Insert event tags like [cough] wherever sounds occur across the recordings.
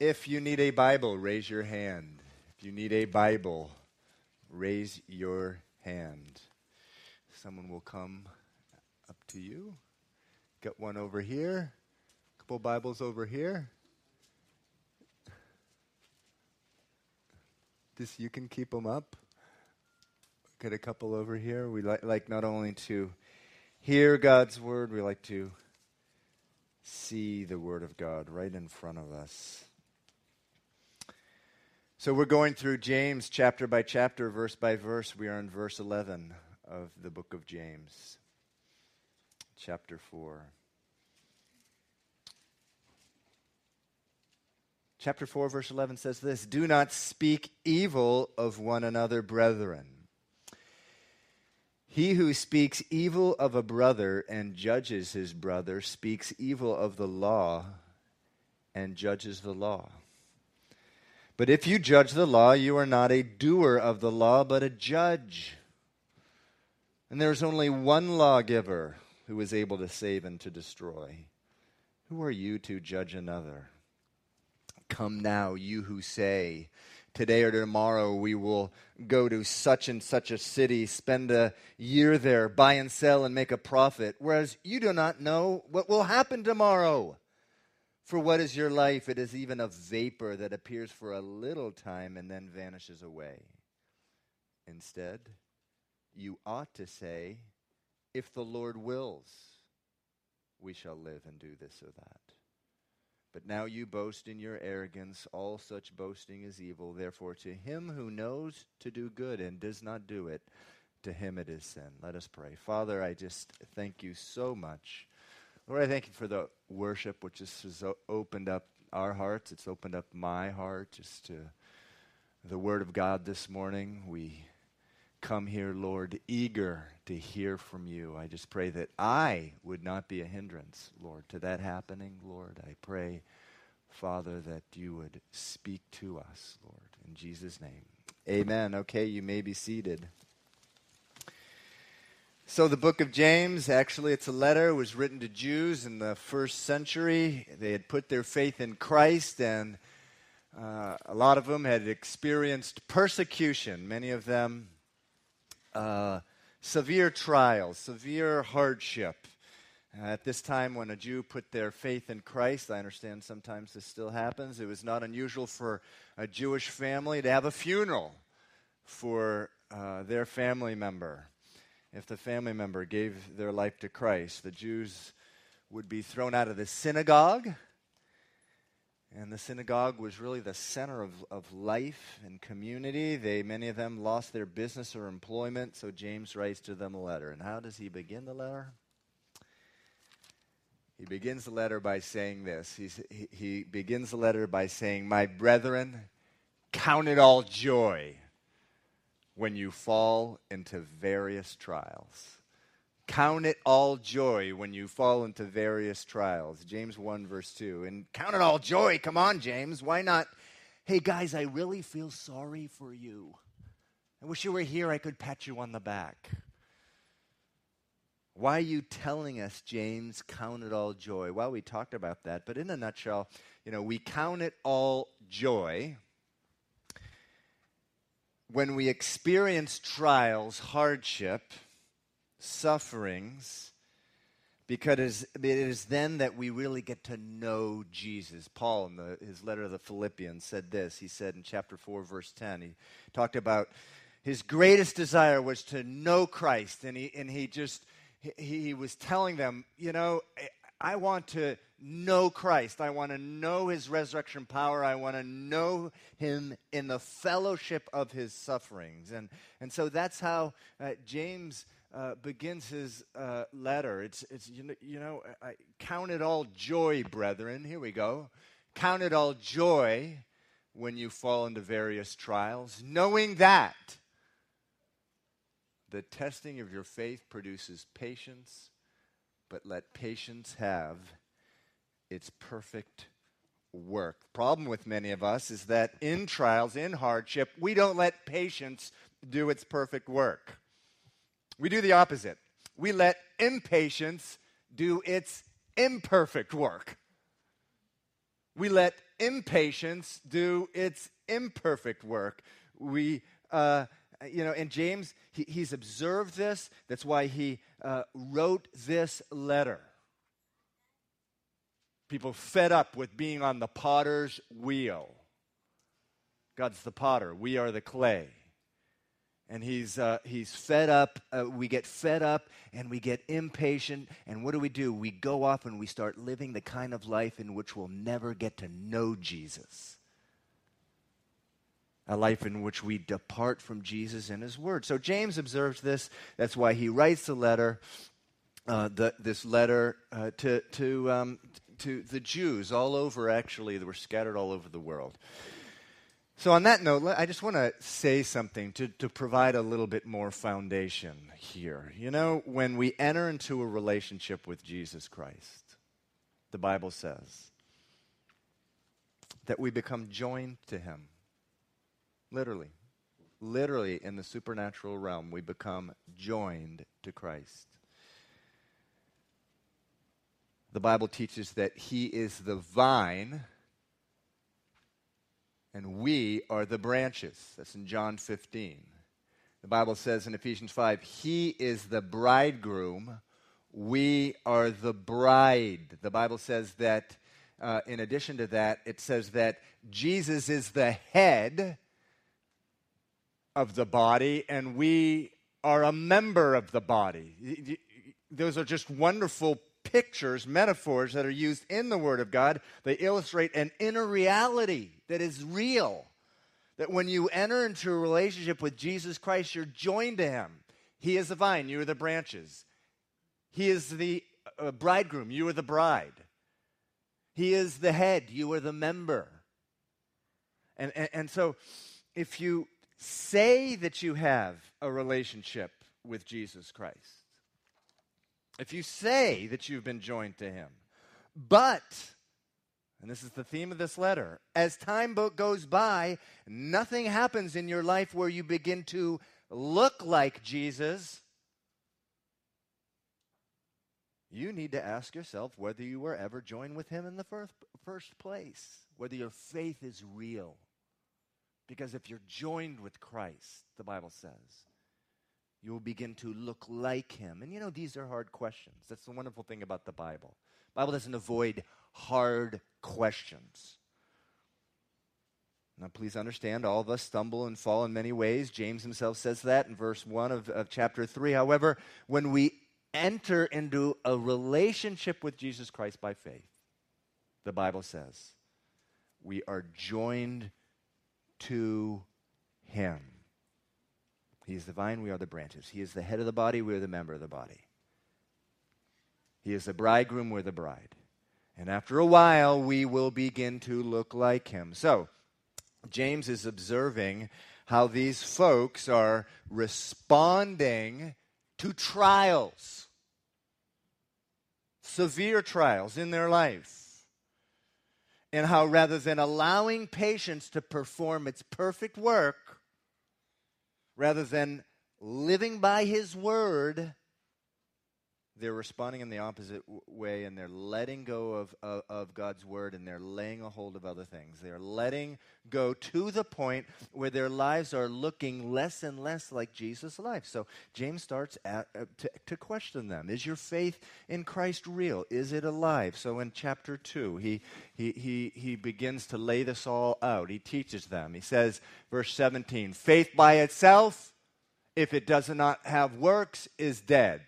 If you need a Bible, raise your hand. If you need a Bible, raise your hand. Someone will come up to you. Got one over here. A couple Bibles over here. This you can keep them up. Get a couple over here. We like, like not only to hear God's word, we like to see the word of God right in front of us. So we're going through James chapter by chapter, verse by verse. We are in verse 11 of the book of James, chapter 4. Chapter 4, verse 11 says this Do not speak evil of one another, brethren. He who speaks evil of a brother and judges his brother speaks evil of the law and judges the law. But if you judge the law, you are not a doer of the law, but a judge. And there is only one lawgiver who is able to save and to destroy. Who are you to judge another? Come now, you who say, Today or tomorrow we will go to such and such a city, spend a year there, buy and sell, and make a profit, whereas you do not know what will happen tomorrow. For what is your life? It is even a vapor that appears for a little time and then vanishes away. Instead, you ought to say, If the Lord wills, we shall live and do this or that. But now you boast in your arrogance. All such boasting is evil. Therefore, to him who knows to do good and does not do it, to him it is sin. Let us pray. Father, I just thank you so much Lord, I thank you for the worship which just has opened up our hearts. It's opened up my heart just to the Word of God this morning. We come here, Lord, eager to hear from you. I just pray that I would not be a hindrance, Lord, to that happening, Lord. I pray, Father, that you would speak to us, Lord. In Jesus' name. Amen. Okay, you may be seated. So, the book of James, actually, it's a letter, was written to Jews in the first century. They had put their faith in Christ, and uh, a lot of them had experienced persecution, many of them uh, severe trials, severe hardship. Uh, at this time, when a Jew put their faith in Christ, I understand sometimes this still happens, it was not unusual for a Jewish family to have a funeral for uh, their family member if the family member gave their life to Christ. The Jews would be thrown out of the synagogue. And the synagogue was really the center of, of life and community. They, many of them lost their business or employment, so James writes to them a letter. And how does he begin the letter? He begins the letter by saying this. He's, he, he begins the letter by saying, My brethren, count it all joy when you fall into various trials. Count it all joy when you fall into various trials. James 1, verse 2. And count it all joy. Come on, James. Why not? Hey, guys, I really feel sorry for you. I wish you were here. I could pat you on the back. Why are you telling us, James, count it all joy? Well, we talked about that, but in a nutshell, you know, we count it all joy when we experience trials, hardship, sufferings, because it is then that we really get to know Jesus. Paul, in the, his letter to the Philippians, said this. He said in chapter 4, verse 10, he talked about his greatest desire was to know Christ. And he, and he just, he, he was telling them, you know, I want to know Christ. I want to know his resurrection power. I want to know him in the fellowship of his sufferings. And, and so that's how uh, James uh, begins his uh, letter. It's, it's you know, you know I, count it all joy, brethren. Here we go. Count it all joy when you fall into various trials, knowing that the testing of your faith produces patience but let patience have its perfect work. Problem with many of us is that in trials, in hardship, we don't let patience do its perfect work. We do the opposite. We let impatience do its imperfect work. We let impatience do its imperfect work. We, uh, you know, and James, he, he's observed this. That's why he uh, wrote this letter. People fed up with being on the potter's wheel. God's the potter, we are the clay and he's, uh, he's fed up. Uh, we get fed up and we get impatient. And what do we do? We go off and we start living the kind of life in which we'll never get to know Jesus. A life in which we depart from Jesus and his word. So James observes this. That's why he writes the letter, uh, the, this letter uh, to, to, um, to the Jews all over, actually, that were scattered all over the world. So, on that note, I just want to say something to, to provide a little bit more foundation here. You know, when we enter into a relationship with Jesus Christ, the Bible says that we become joined to Him. Literally. Literally, in the supernatural realm, we become joined to Christ. The Bible teaches that He is the vine and we are the branches. That's in John 15. The Bible says in Ephesians 5, He is the bridegroom, we are the bride. The Bible says that, uh, in addition to that, it says that Jesus is the head of the body, and we are a member of the body. Those are just wonderful pictures, metaphors that are used in the Word of God. They illustrate an inner reality that is real. That when you enter into a relationship with Jesus Christ, you're joined to Him. He is the vine, you are the branches. He is the uh, bridegroom, you are the bride. He is the head, you are the member. And, and, and so, if you say that you have a relationship with Jesus Christ, if you say that you've been joined to him, but, and this is the theme of this letter, as time goes by, nothing happens in your life where you begin to look like Jesus. You need to ask yourself whether you were ever joined with him in the first, first place, whether your faith is real. Because if you're joined with Christ, the Bible says, you will begin to look like him. And you know, these are hard questions. That's the wonderful thing about the Bible. The Bible doesn't avoid hard questions. Now, please understand, all of us stumble and fall in many ways. James himself says that in verse 1 of, of chapter 3. However, when we enter into a relationship with Jesus Christ by faith, the Bible says, we are joined to him. He is the vine, we are the branches. He is the head of the body, we are the member of the body. He is the bridegroom, we're the bride. And after a while, we will begin to look like him. So, James is observing how these folks are responding to trials, severe trials in their life. And how rather than allowing patience to perform its perfect work, rather than living by his word, they're responding in the opposite way and they're letting go of, of, of, God's word and they're laying a hold of other things. They're letting go to the point where their lives are looking less and less like Jesus' life. So James starts at, uh, to, to question them Is your faith in Christ real? Is it alive? So in chapter 2, he, he, he, he begins to lay this all out. He teaches them. He says, verse 17, faith by itself, if it does not have works, is dead.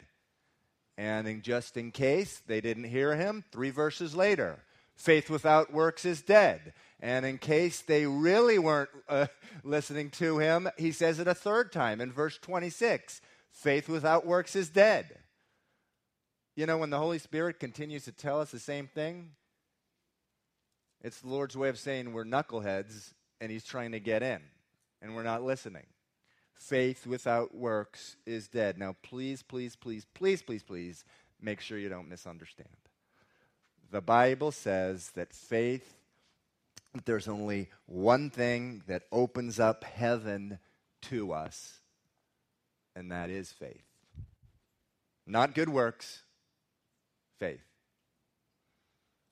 And in, just in case they didn't hear him, three verses later, faith without works is dead. And in case they really weren't uh, [laughs] listening to him, he says it a third time in verse 26 faith without works is dead. You know, when the Holy Spirit continues to tell us the same thing, it's the Lord's way of saying we're knuckleheads and he's trying to get in and we're not listening faith without works is dead. Now, please, please, please, please, please, please make sure you don't misunderstand. The Bible says that faith, there's only one thing that opens up heaven to us, and that is faith. Not good works, faith.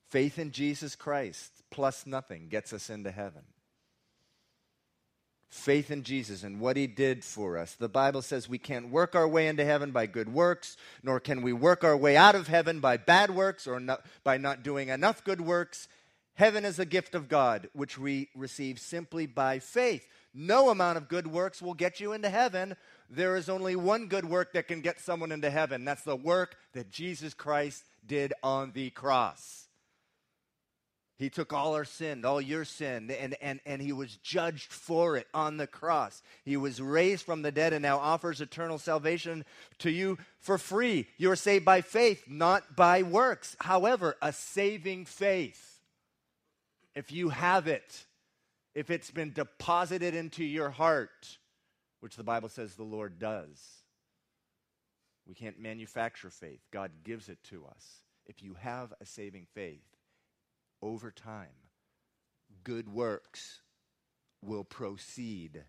Faith in Jesus Christ plus nothing gets us into heaven. Faith in Jesus and what he did for us. The Bible says we can't work our way into heaven by good works, nor can we work our way out of heaven by bad works or not, by not doing enough good works. Heaven is a gift of God, which we receive simply by faith. No amount of good works will get you into heaven. There is only one good work that can get someone into heaven. That's the work that Jesus Christ did on the cross. He took all our sin, all your sin, and, and, and he was judged for it on the cross. He was raised from the dead and now offers eternal salvation to you for free. You are saved by faith, not by works. However, a saving faith, if you have it, if it's been deposited into your heart, which the Bible says the Lord does, we can't manufacture faith. God gives it to us. If you have a saving faith, over time, good works will proceed.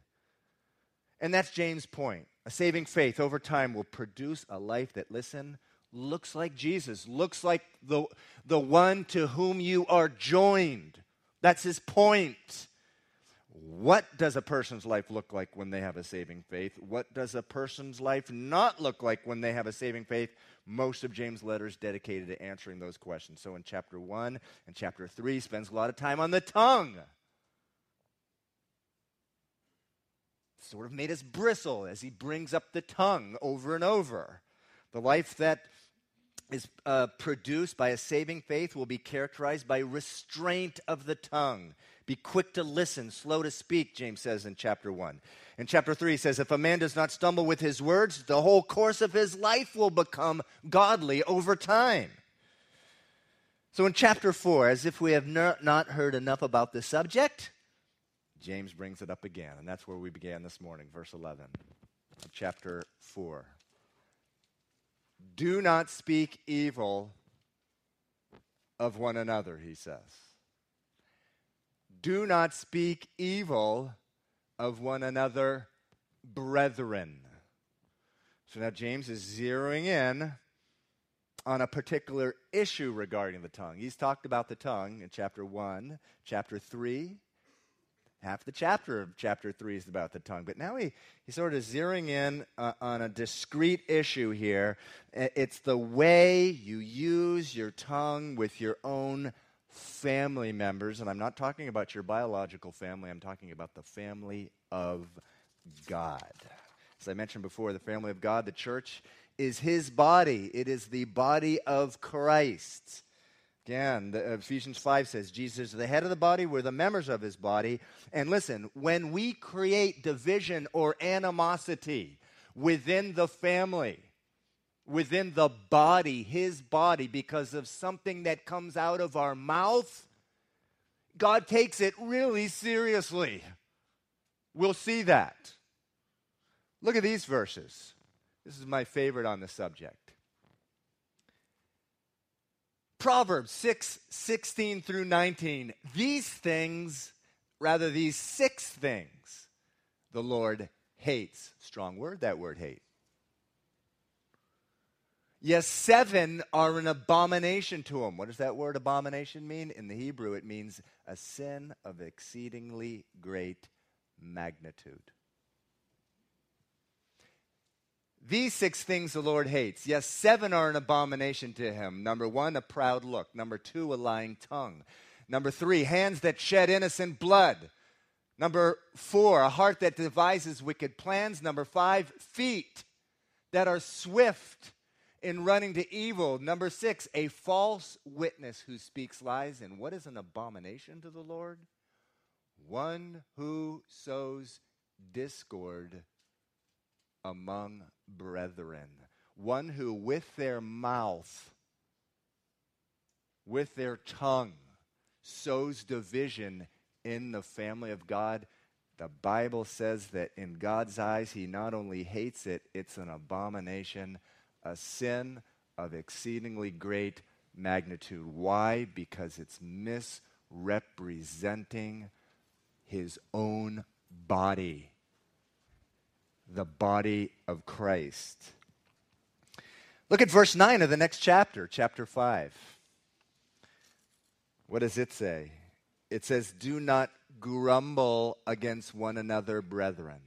And that's James' point. A saving faith over time will produce a life that, listen, looks like Jesus, looks like the, the one to whom you are joined. That's his point. What does a person's life look like when they have a saving faith? What does a person's life not look like when they have a saving faith? Most of James' letters dedicated to answering those questions. So in chapter 1 and chapter 3 spends a lot of time on the tongue. Sort of made us bristle as he brings up the tongue over and over. The life that is uh, produced by a saving faith will be characterized by restraint of the tongue. Be quick to listen, slow to speak, James says in chapter 1. In chapter 3, he says, If a man does not stumble with his words, the whole course of his life will become godly over time. So in chapter 4, as if we have not heard enough about this subject, James brings it up again. And that's where we began this morning, verse 11 of chapter 4. Do not speak evil of one another, he says. Do not speak evil of one another, brethren. So now James is zeroing in on a particular issue regarding the tongue. He's talked about the tongue in chapter 1, chapter 3, half the chapter of chapter 3 is about the tongue. But now he, he's sort of zeroing in uh, on a discrete issue here. It's the way you use your tongue with your own family members. And I'm not talking about your biological family, I'm talking about the family of God. As I mentioned before, the family of God, the church, is his body, it is the body of Christ. Again, the, Ephesians 5 says Jesus is the head of the body, we're the members of his body. And listen, when we create division or animosity within the family, within the body, his body, because of something that comes out of our mouth, God takes it really seriously. We'll see that. Look at these verses. This is my favorite on the subject. Proverbs 6 16 through 19. These things, rather, these six things, the Lord hates. Strong word, that word hate. Yes, seven are an abomination to him. What does that word abomination mean? In the Hebrew, it means a sin of exceedingly great magnitude. These six things the Lord hates. Yes, seven are an abomination to him. Number one, a proud look. Number two, a lying tongue. Number three, hands that shed innocent blood. Number four, a heart that devises wicked plans. Number five, feet that are swift in running to evil. Number six, a false witness who speaks lies. And what is an abomination to the Lord? One who sows discord among brethren. One who with their mouth, with their tongue, sows division in the family of God. The Bible says that in God's eyes, He not only hates it, it's an abomination, a sin of exceedingly great magnitude. Why? Because it's misrepresenting His own body the body of Christ. Look at verse 9 of the next chapter, chapter 5. What does it say? It says, Do not grumble against one another, brethren,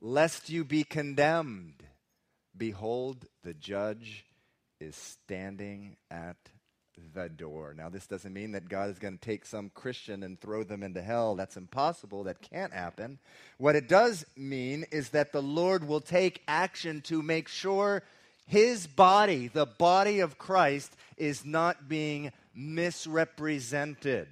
lest you be condemned. Behold, the judge is standing at the door. Now, this doesn't mean that God is going to take some Christian and throw them into hell. That's impossible. That can't happen. What it does mean is that the Lord will take action to make sure his body, the body of Christ, is not being misrepresented.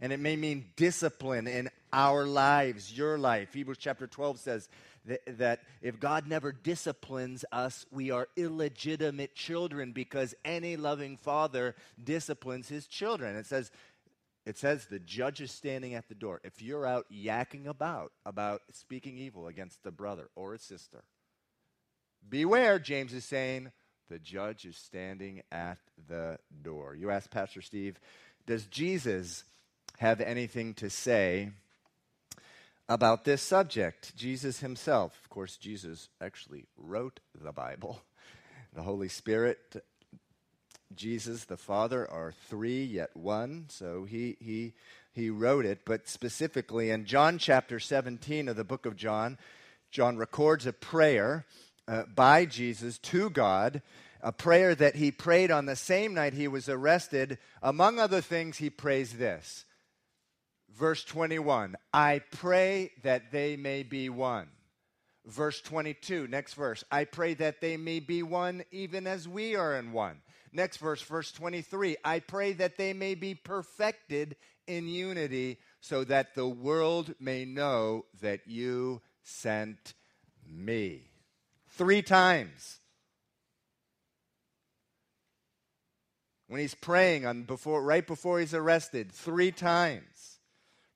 And it may mean discipline in our lives, your life. Hebrews chapter 12 says that, that, if God never disciplines us, we are illegitimate children because any loving father disciplines his children. It says, it says the judge is standing at the door. If you're out yakking about, about speaking evil against a brother or a sister, beware, James is saying, the judge is standing at the door. You ask Pastor Steve, does Jesus have anything to say about this subject? Jesus himself, of course, Jesus actually wrote the Bible. The Holy Spirit, Jesus, the Father are three yet one, so he, he, he wrote it. But specifically in John chapter 17 of the book of John, John records a prayer uh, by Jesus to God, a prayer that he prayed on the same night he was arrested. Among other things, he prays this. Verse 21 I pray that they may be one. Verse 22, next verse. I pray that they may be one even as we are in one. Next verse, verse 23. I pray that they may be perfected in unity so that the world may know that you sent me three times. When he's praying on before, right before he's arrested, three times.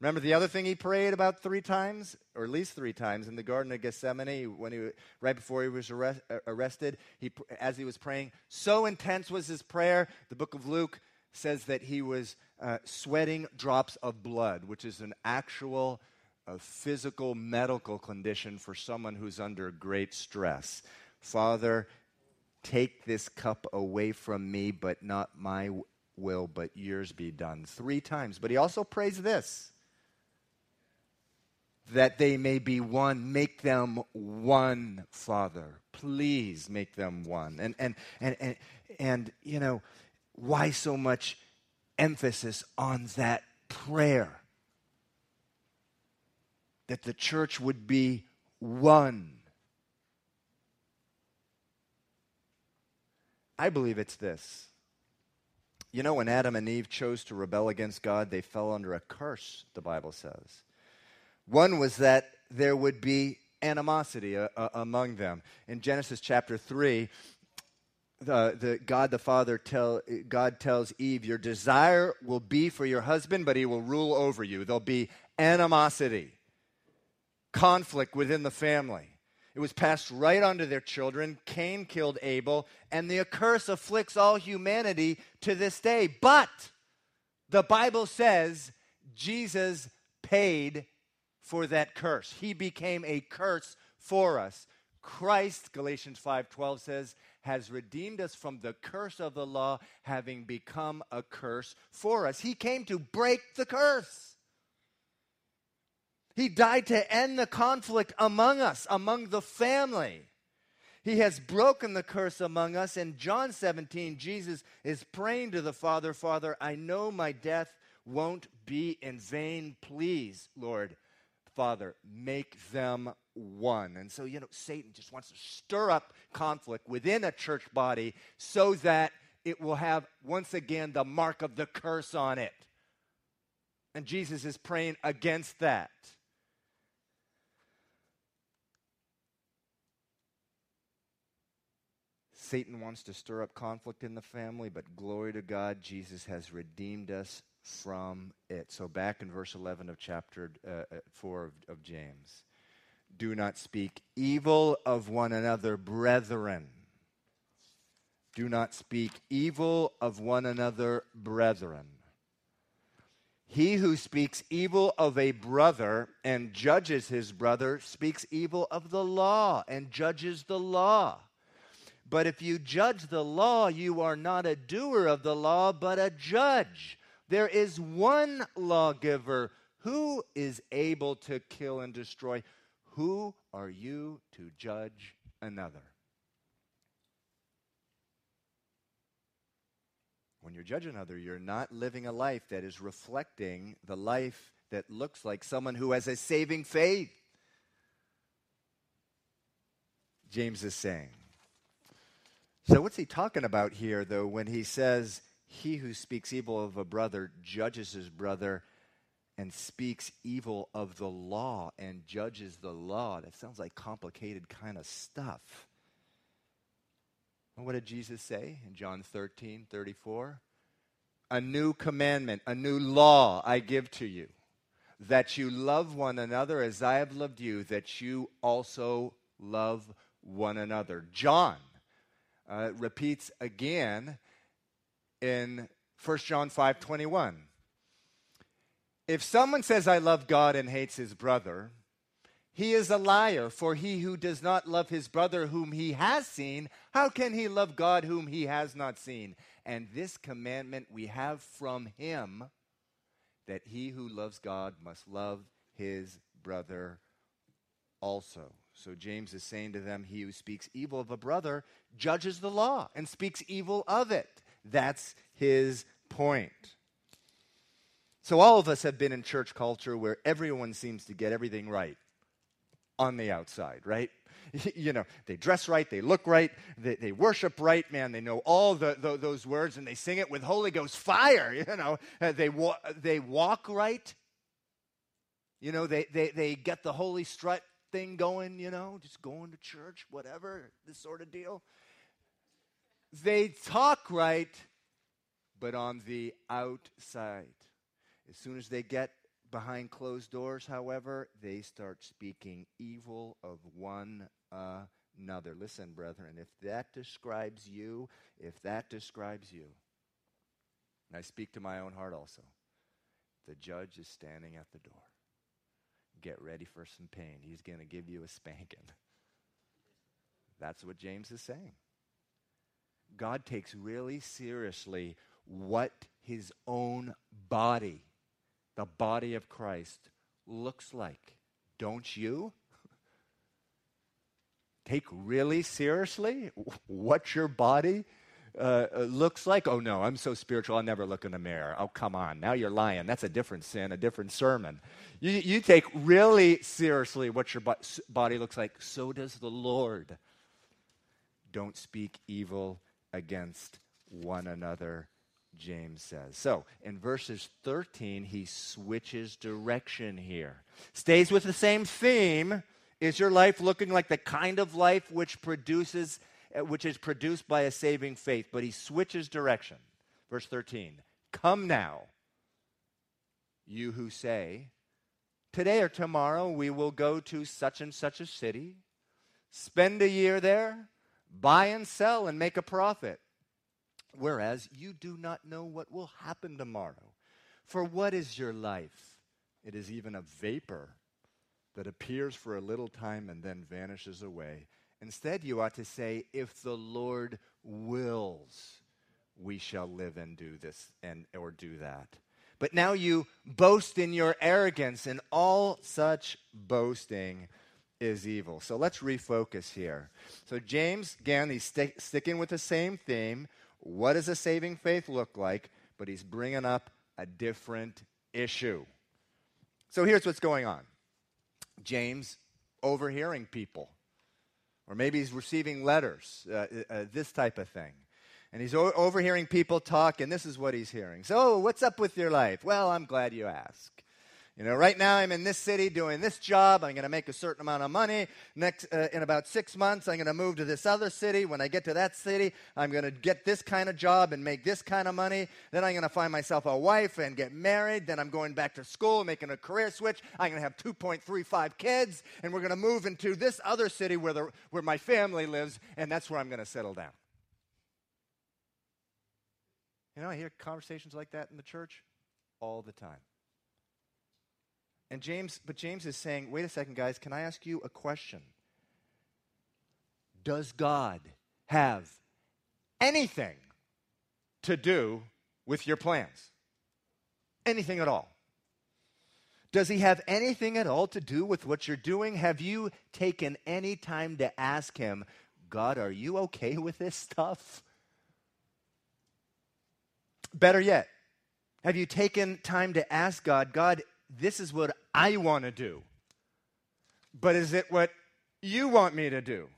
Remember the other thing he prayed about three times, or at least three times, in the Garden of Gethsemane, when he right before he was arrest, uh, arrested. He, as he was praying, so intense was his prayer. The book of Luke says that he was uh, sweating drops of blood, which is an actual a physical medical condition for someone who's under great stress. Father, take this cup away from me, but not my will, but yours be done. Three times. But he also prays this that they may be one. Make them one, Father. Please make them one. And, and, and, and, and you know, why so much emphasis on that prayer? that the church would be one. I believe it's this. You know, when Adam and Eve chose to rebel against God, they fell under a curse, the Bible says. One was that there would be animosity uh, uh, among them. In Genesis chapter 3, the, the God the Father tell God tells Eve, Your desire will be for your husband, but he will rule over you. There'll be animosity conflict within the family. It was passed right on to their children. Cain killed Abel, and the curse afflicts all humanity to this day. But the Bible says Jesus paid for that curse. He became a curse for us. Christ, Galatians 5:12 says, has redeemed us from the curse of the law, having become a curse for us. He came to break the curse. He died to end the conflict among us, among the family. He has broken the curse among us. In John 17, Jesus is praying to the Father Father, I know my death won't be in vain. Please, Lord, Father, make them one. And so, you know, Satan just wants to stir up conflict within a church body so that it will have, once again, the mark of the curse on it. And Jesus is praying against that. Satan wants to stir up conflict in the family, but glory to God, Jesus has redeemed us from it. So, back in verse 11 of chapter uh, uh 4 of, of James do not speak evil of one another, brethren. Do not speak evil of one another, brethren. He who speaks evil of a brother and judges his brother speaks evil of the law and judges the law. But if you judge the law, you are not a doer of the law, but a judge. There is one lawgiver who is able to kill and destroy. Who are you to judge another? When you judge another, you're not living a life that is reflecting the life that looks like someone who has a saving faith. James is saying. So, what's he talking about here, though, when he says, He who speaks evil of a brother judges his brother and speaks evil of the law and judges the law? That sounds like complicated kind of stuff. And what did Jesus say in John 13 34? A new commandment, a new law I give to you, that you love one another as I have loved you, that you also love one another. John uh, repeats again in 1 John 5 21. If someone says, I love God and hates his brother, he is a liar, for he who does not love his brother whom he has seen, how can he love God whom he has not seen? And this commandment we have from him that he who loves God must love his brother also. So James is saying to them, He who speaks evil of a brother judges the law and speaks evil of it. That's his point. So all of us have been in church culture where everyone seems to get everything right on the outside, right? [laughs] you know, they dress right, they look right, they, they worship right, man. They know all the, the, those words and they sing it with Holy Ghost fire, [laughs] you know. Uh, they, wa- they walk right. You know, they, they, they get the holy strut thing going, you know, just going to church, whatever, this sort of deal. They talk right, but on the outside. As soon as they get behind closed doors, however, they start speaking evil of one another. Listen, brethren, if that describes you, if that describes you, and I speak to my own heart also, the judge is standing at the door get ready for some pain. He's going to give you a spanking. That's what James is saying. God takes really seriously what his own body, the body of Christ, looks like. Don't you? [laughs] Take really seriously what your body uh, uh, looks like. Oh, no, I'm so spiritual, I'll never look in the mirror. Oh, come on. Now you're lying. That's a different sin, a different sermon. You, you take really seriously what your body looks like. So does the Lord. Don't speak evil against one another, James says. So, in verses 13, he switches direction here. Stays with the same theme. Is your life looking like the kind of life which produces uh, which is produced by a saving faith, but he switches direction. Verse 13 Come now, you who say, Today or tomorrow we will go to such and such a city, spend a year there, buy and sell, and make a profit. Whereas you do not know what will happen tomorrow. For what is your life? It is even a vapor that appears for a little time and then vanishes away. Instead, you ought to say, if the Lord wills, we shall live and do this and or do that. But now you boast in your arrogance, and all such boasting is evil. So let's refocus here. So, James, again, he's st- sticking with the same theme. What does a saving faith look like? But he's bringing up a different issue. So, here's what's going on James overhearing people. Or maybe he's receiving letters, uh, uh, this type of thing. And he's overhearing people talk, and this is what he's hearing. So, what's up with your life? Well, I'm glad you asked. You know, right now I'm in this city doing this job. I'm going to make a certain amount of money. Next, uh, in about six months, I'm going to move to this other city. When I get to that city, I'm going to get this kind of job and make this kind of money. Then I'm going to find myself a wife and get married. Then I'm going back to school, making a career switch. I'm going to have 2.35 kids, and we're going to move into this other city where, the, where my family lives, and that's where I'm going to settle down. You know, I hear conversations like that in the church all the time. And James, but James is saying, wait a second, guys, can I ask you a question? Does God have anything to do with your plans? anything at all? Does he have anything at all to do with what you're doing? Have you taken any time to ask him, God, are you okay with this stuff? Better yet, have you taken time to ask God, God, this is what I want to do, but is it what you want me to do?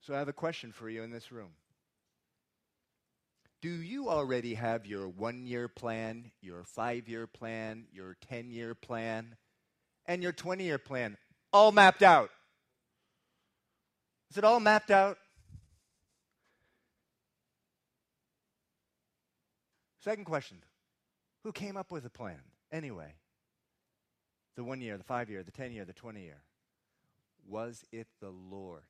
So I have a question for you in this room. Do you already have your one year plan, your five year plan, your 10 year plan, and your 20 year plan all mapped out? Is it all mapped out? Second question Who came up with the plan anyway? The one year, the five year, the 10 year, the 20 year. Was it the Lord?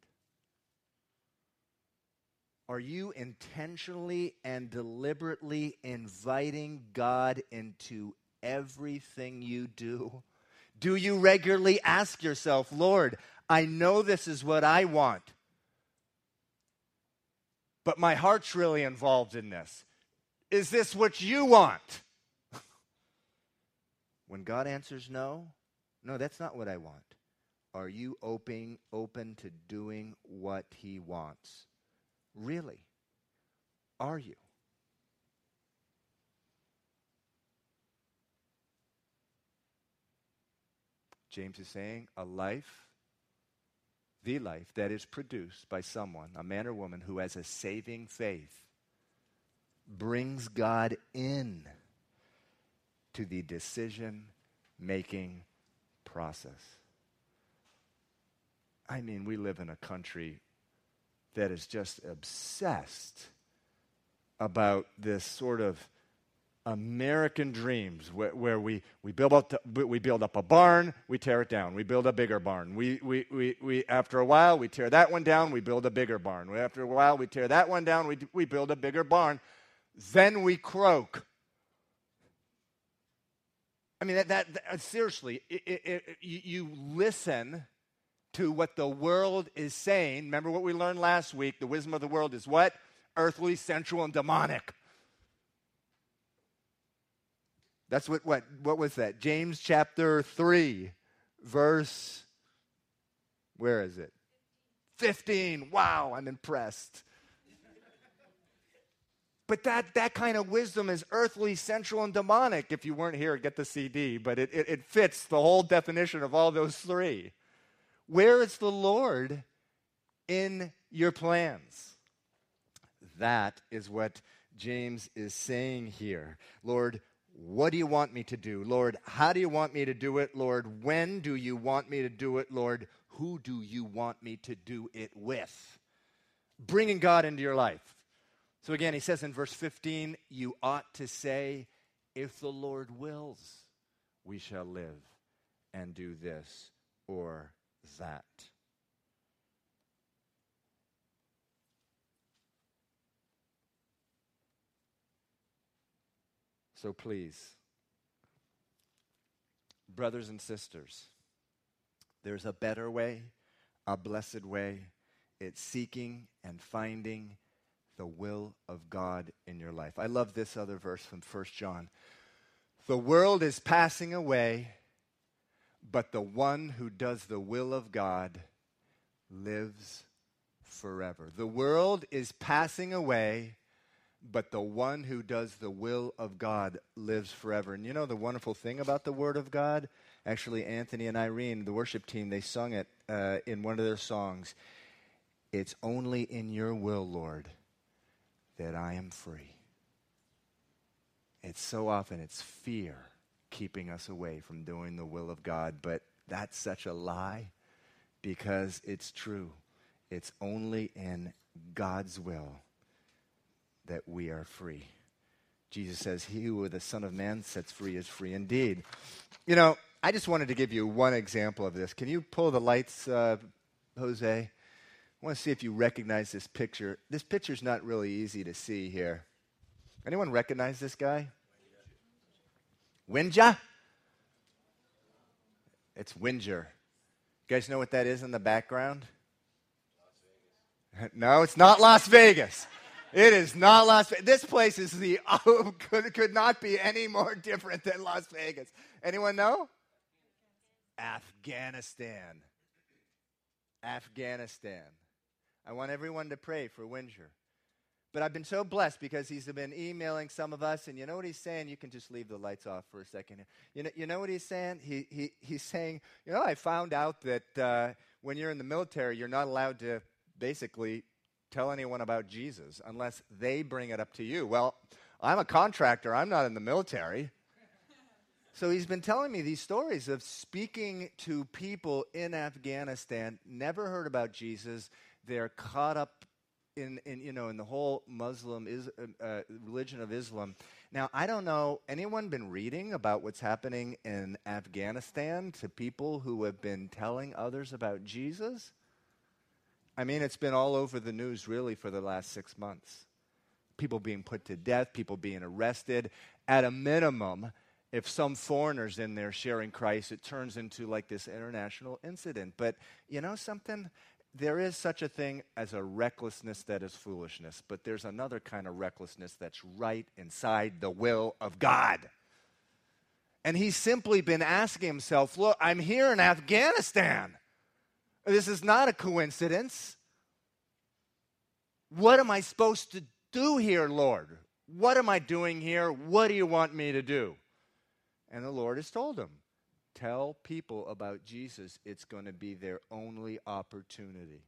Are you intentionally and deliberately inviting God into everything you do? Do you regularly ask yourself, Lord, I know this is what I want, but my heart's really involved in this. Is this what you want? [laughs] when God answers no, no, that's not what I want. Are you open, open to doing what He wants? Really? Are you? James is saying a life, the life that is produced by someone, a man or woman who has a saving faith, brings God in to the decision making process. I mean, we live in a country that is just obsessed about this sort of American dreams where, where, we, we, build up to, we build up a barn, we tear it down. We build a bigger barn. We, we, we, we, after a while, we tear that one down, we build a bigger barn. After a while, we tear that one down, we, we build a bigger barn. Then we croak. I mean, that, that, that uh, seriously, it, it, it, you, you listen to what the world is saying. Remember what we learned last week? The wisdom of the world is what? Earthly, sensual, and demonic. That's what, what, what was that? James chapter 3, verse, where is it? 15. Wow, I'm impressed. But that, that kind of wisdom is earthly, sensual, and demonic. If you weren't here, get the CD, but it, it, it fits the whole definition of all those three. Where is the Lord in your plans? That is what James is saying here. Lord, what do you want me to do? Lord, how do you want me to do it? Lord, when do you want me to do it? Lord, who do you want me to do it with? Bringing God into your life. So again, he says in verse 15, you ought to say, if the Lord wills, we shall live and do this or that. So please, brothers and sisters, there's a better way, a blessed way. It's seeking and finding the will of God in your life. I love this other verse from 1 John. The world is passing away but the one who does the will of God lives forever. The world is passing away, but the one who does the will of God lives forever. And you know the wonderful thing about the Word of God? Actually, Anthony and Irene, the worship team, they sung it uh, in one of their songs. It's only in your will, Lord, that I am free. It's so often it's fear keeping us away from doing the will of God. But that's such a lie because it's true. It's only in God's will that we are free. Jesus says, He who the Son of Man sets free is free indeed. You know, I just wanted to give you one example of this. Can you pull the lights, uh, Jose? I want to see if you recognize this picture. This picture's not really easy to see here. Anyone recognize this guy? Winja? It's Winger. You guys know what that is in the background? [laughs] no, it's not Las Vegas. It is not Las Vegas. This place is the [laughs] oh, could, could not be any more different than Las Vegas. Anyone know? Afghanistan. Afghanistan. I want everyone to pray for Windsor. But I've been so blessed because he's been emailing some of us, and you know what he's saying? You can just leave the lights off for a second here. You know, you know what he's saying? He, he, he's saying, you know, I found out that uh, when you're in the military, you're not allowed to basically tell anyone about Jesus unless they bring it up to you. Well, I'm a contractor, I'm not in the military. So he's been telling me these stories of speaking to people in Afghanistan, never heard about Jesus. They're caught up in, in you know in the whole Muslim is, uh, uh, religion of Islam. Now I don't know anyone been reading about what's happening in Afghanistan to people who have been telling others about Jesus. I mean, it's been all over the news really for the last six months. People being put to death, people being arrested. At a minimum, if some foreigners in there sharing Christ, it turns into like this international incident. But you know something? There is such a thing as a recklessness that is foolishness, but there's another kind of recklessness that's right inside the will of God. And he's simply been asking himself, Look, I'm here in Afghanistan. This is not a coincidence. What am I supposed to do here, Lord? What am I doing here? What do you want me to do? And the Lord has told him, tell people about Jesus, it's going to be their only opportunity.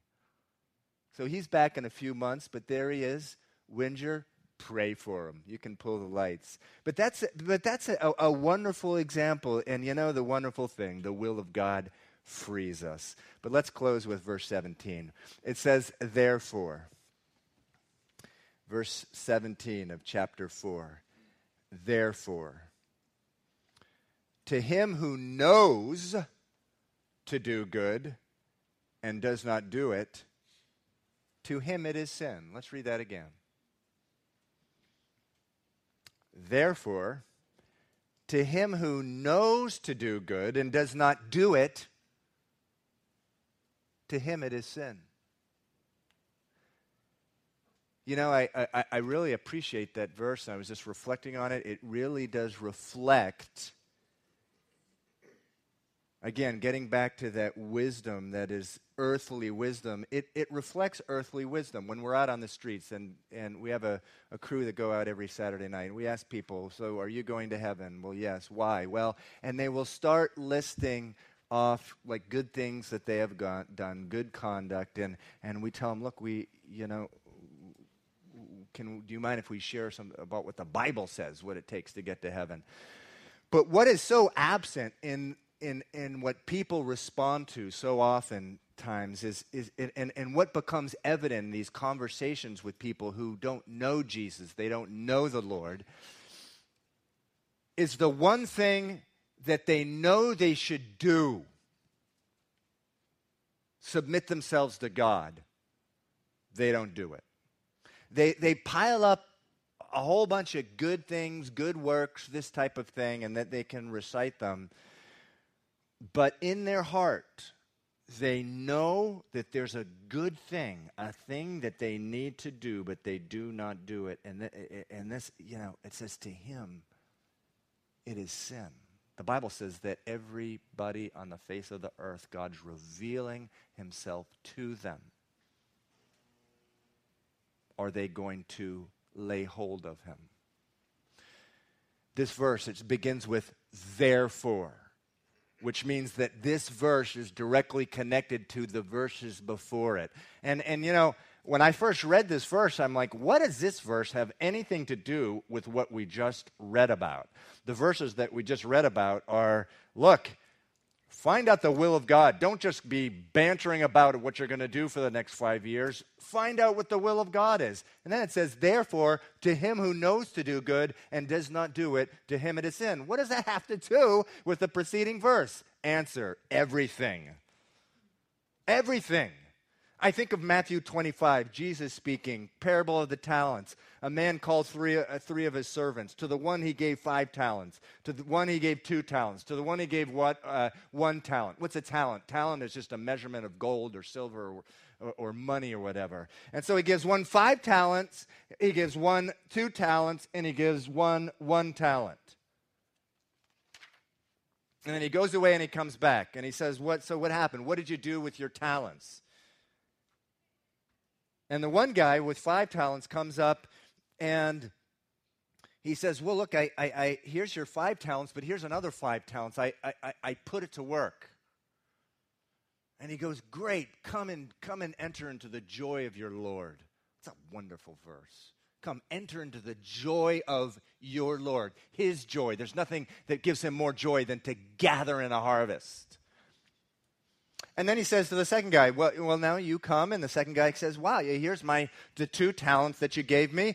So he's back in a few months, but there he is. Windsor, pray for him. You can pull the lights. But that's, but that's a, a wonderful example. And you know, the wonderful thing, the will of God frees us. But let's close with verse 17. It says, Therefore, verse 17 of chapter 4, therefore, to him who knows to do good and does not do it, to him it is sin. Let's read that again. Therefore, to him who knows to do good and does not do it, to him it is sin. You know, I, I, I really appreciate that verse. I was just reflecting on it. It really does reflect Again, getting back to that wisdom that is earthly wisdom, it, it reflects earthly wisdom. When we're out on the streets, and, and we have a, a crew that go out every Saturday night, and we ask people, So, are you going to heaven? Well, yes. Why? Well, and they will start listing off like good things that they have got, done, good conduct, and, and we tell them, Look, we, you know, can, do you mind if we share some about what the Bible says, what it takes to get to heaven? But what is so absent in in, in what people respond to so often times is, is and, and what becomes evident in these conversations with people who don't know Jesus, they don't know the Lord, is the one thing that they know they should do submit themselves to God. They don't do it. They, they pile up a whole bunch of good things, good works, this type of thing, and that they can recite them. But in their heart, they know that there's a good thing, a thing that they need to do, but they do not do it. And, th- and this, you know, it says to him, it is sin. The Bible says that everybody on the face of the earth, God's revealing himself to them. Are they going to lay hold of him? This verse, it begins with therefore which means that this verse is directly connected to the verses before it. And, and you know, when I first read this verse, I'm like, what does this verse have anything to do with what we just read about? The verses that we just read about are look, Find out the will of God. Don't just be bantering about what you're going to do for the next five years. Find out what the will of God is. And then it says, Therefore, to him who knows to do good and does not do it, to him it is sin. What does that have to do with the preceding verse? Answer everything. Everything. I think of Matthew 25, Jesus speaking, parable of the talents. A man called three, uh, three of his servants. To the one he gave five talents. To the one he gave two talents. To the one he gave what? Uh, one talent. What's a talent? Talent is just a measurement of gold or silver or, or, or money or whatever. And so he gives one five talents, he gives one two talents, and he gives one one talent. And then he goes away and he comes back and he says, What so what happened? What did you do with your talents? And the one guy with five talents comes up and he says, Well, look, I, I, I here's your five talents, but here's another five talents. I, I, I put it to work. And he goes, Great, come and come and enter into the joy of your Lord. It's a wonderful verse. Come, enter into the joy of your Lord, his joy. There's nothing that gives him more joy than to gather in a harvest. And then he says to the second guy, Well, well now you come. And the second guy says, Wow, here's my the two talents that you gave me.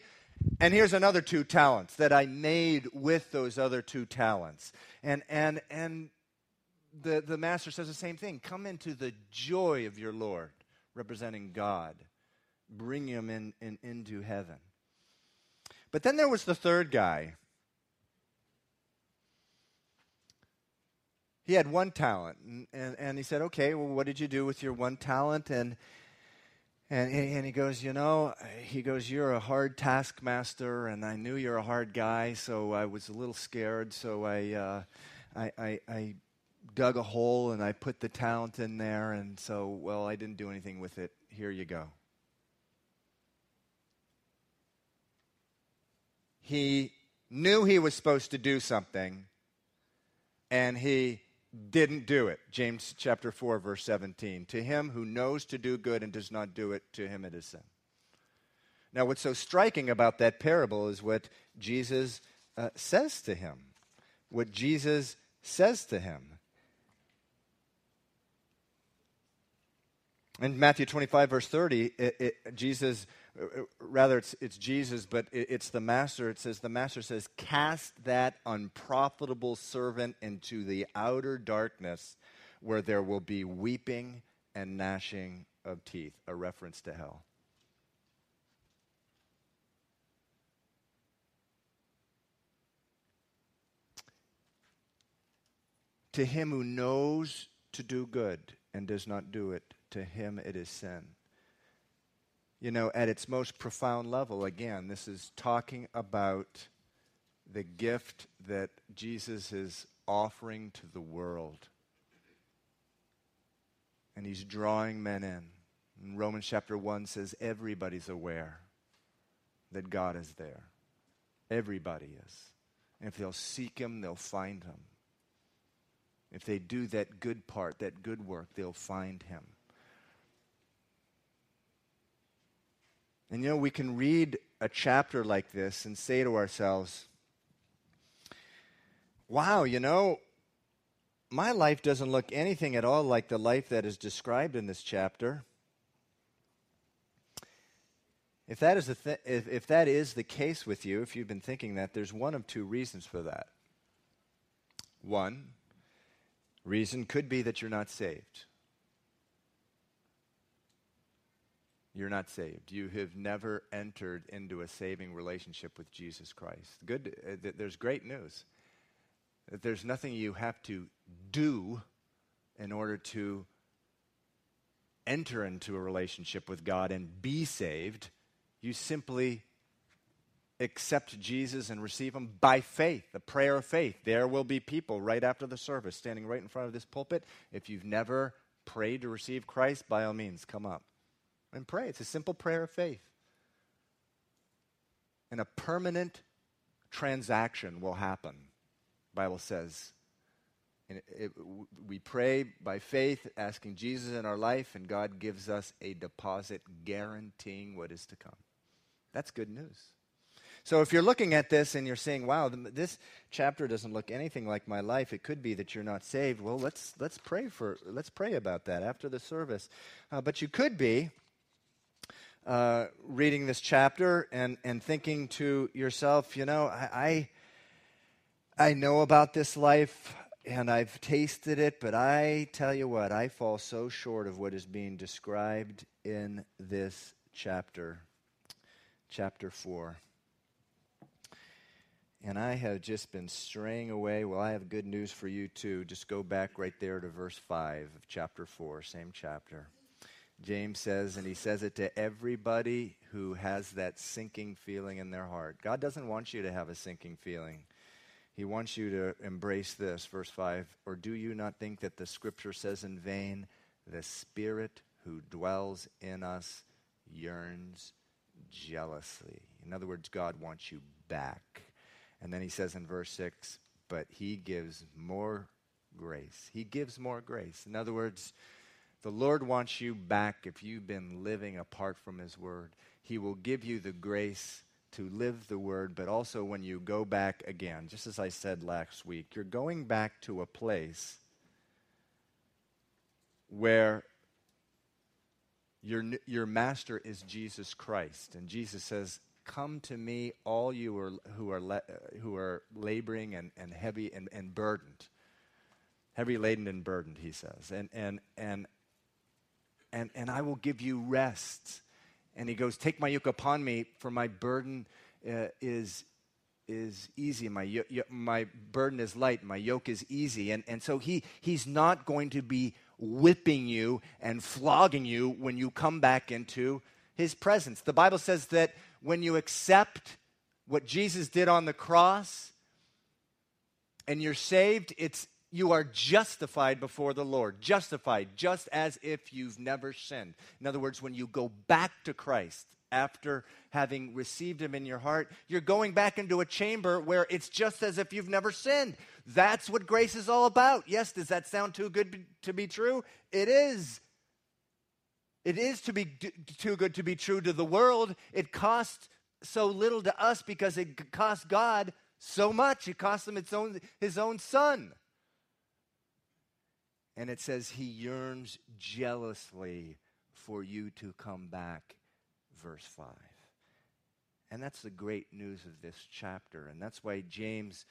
And here's another two talents that I made with those other two talents. And and and the, the master says the same thing. Come into the joy of your Lord, representing God. Bring him in, in, into heaven. But then there was the third guy. He had one talent. And, and, and he said, Okay, well, what did you do with your one talent? And, and, and he goes, You know, he goes, You're a hard taskmaster, and I knew you're a hard guy, so I was a little scared. So I, uh, I, I, I dug a hole and I put the talent in there, and so, well, I didn't do anything with it. Here you go. He knew he was supposed to do something, and he didn't do it. James chapter 4, verse 17. To him who knows to do good and does not do it, to him it is sin. Now, what's so striking about that parable is what Jesus uh, says to him. What Jesus says to him. In Matthew 25, verse 30, it, it, Jesus, rather it's, it's Jesus, but it, it's the master. It says, the master says, cast that unprofitable servant into the outer darkness where there will be weeping and gnashing of teeth, a reference to hell. To him who knows to do good and does not do it, to him it is sin. You know, at its most profound level, again, this is talking about the gift that Jesus is offering to the world. And he's drawing men in. And Romans chapter 1 says everybody's aware that God is there. Everybody is. And if they'll seek him, they'll find him. If they do that good part, that good work, they'll find him. And you know, we can read a chapter like this and say to ourselves, wow, you know, my life doesn't look anything at all like the life that is described in this chapter. If that is the th- if, if that is the case with you, if you've been thinking that, there's one of two reasons for that. One reason could be that you're not saved. You're not saved. You have never entered into a saving relationship with Jesus Christ. Good, uh, there's great news. That there's nothing you have to do in order to enter into a relationship with God and be saved. You simply accept Jesus and receive Him by faith, the prayer of faith. There will be people right after the service standing right in front of this pulpit. If you've never prayed to receive Christ, by all means, come up and pray. It's a simple prayer of faith. And a permanent transaction will happen, Bible says. And it, it, we pray by faith, asking Jesus in our life, and God gives us a deposit guaranteeing what is to come. That's good news. So if you're looking at this and you're saying, "Wow, this chapter doesn't look anything like my life," it could be that you're not saved. Well, let's let's pray for let's pray about that after the service. Uh, but you could be uh, reading this chapter and, and thinking to yourself, you know, I, I, I know about this life and I've tasted it, but I tell you what, I fall so short of what is being described in this chapter, chapter 4. And I have just been straying away. Well, I have good news for you, too. Just go back right there to verse 5 of chapter 4, same chapter. James says, and he says it to everybody who has that sinking feeling in their heart. God doesn't want you to have a sinking feeling. He wants you to embrace this, verse 5. Or do you not think that the scripture says in vain, the Spirit who dwells in us yearns jealously? In other words, God wants you back. And then he says in verse 6, but he gives more grace. He gives more grace. In other words, the Lord wants you back if you've been living apart from his word. He will give you the grace to live the word, but also when you go back again, just as I said last week, you're going back to a place where your, your master is Jesus Christ. And Jesus says, Come to me, all you are, who, are le- who are laboring and, and heavy and, and burdened. Heavy laden and burdened, he says. And, and, and, and, and I will give you rest. And he goes, Take my yoke upon me, for my burden uh, is, is easy. My, my burden is light. My yoke is easy. And, and so he, he's not going to be whipping you and flogging you when you come back into his presence. The Bible says that when you accept what Jesus did on the cross and you're saved, it's you are justified before the Lord. Justified, just as if you've never sinned. In other words, when you go back to Christ after having received Him in your heart, you're going back into a chamber where it's just as if you've never sinned. That's what grace is all about. Yes, does that sound too good to be true? It is. It is to be too good to be true to the world. It costs so little to us because it cost God so much. It cost him its own, his own son. And it says he yearns jealously for you to come back, verse 5. And that's the great news of this chapter. And that's why James,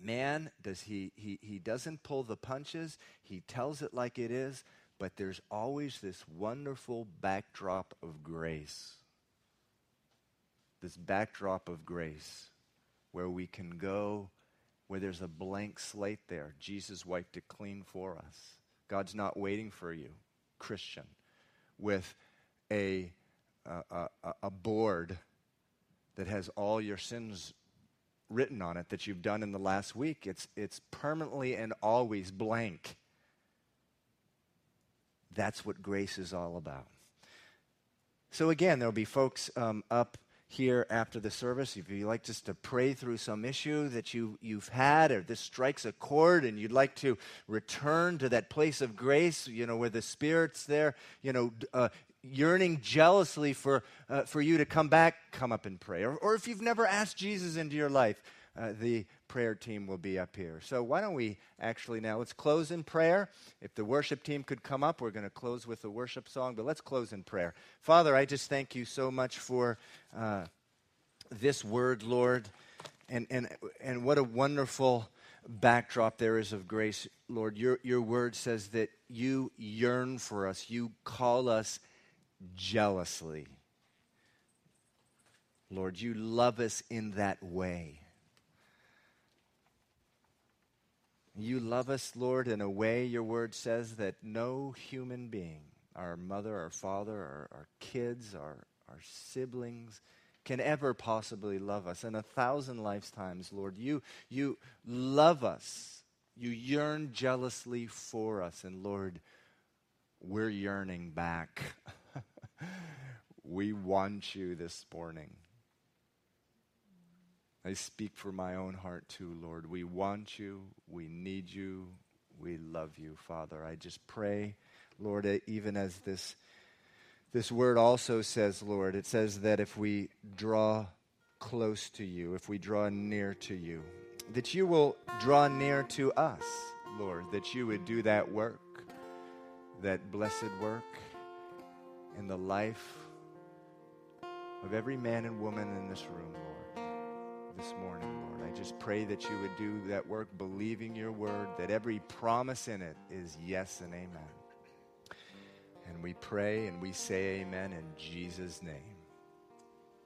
man, does he, he, he doesn't pull the punches, he tells it like it is, but there's always this wonderful backdrop of grace. This backdrop of grace where we can go where there's a blank slate there. Jesus wiped it clean for us. God's not waiting for you, Christian, with a, a, a, a board that has all your sins written on it that you've done in the last week. It's, it's permanently and always blank. That's what grace is all about. So, again, there'll be folks um, up here after the service. If you'd like just to pray through some issue that you, you've had, or this strikes a chord and you'd like to return to that place of grace, you know, where the Spirit's there, you know, uh, yearning jealously for, uh, for you to come back, come up and pray. Or, or if you've never asked Jesus into your life, uh, the prayer team will be up here. So why don't we actually now let's close in prayer. If the worship team could come up, we're going to close with a worship song, but let's close in prayer. Father, I just thank you so much for uh, this word, Lord, and and and what a wonderful backdrop there is of grace, Lord. Your your word says that you yearn for us. You call us jealously. Lord, you love us in that way. You love us, Lord, in a way your word says that no human being, our mother, our father, our, our kids, our, our siblings, can ever possibly love us. In a thousand lifetimes, Lord, you, you love us. You yearn jealously for us. And Lord, we're yearning back. [laughs] we want you this morning. I speak for my own heart too, Lord. We want you. We need you. We love you, Father. I just pray, Lord, even as this, this word also says, Lord, it says that if we draw close to you, if we draw near to you, that you will draw near to us, Lord, that you would do that work, that blessed work in the life of every man and woman in this room, Lord this morning, Lord. I just pray that you would do that work believing your word, that every promise in it is yes and amen. And we pray and we say amen in Jesus' name.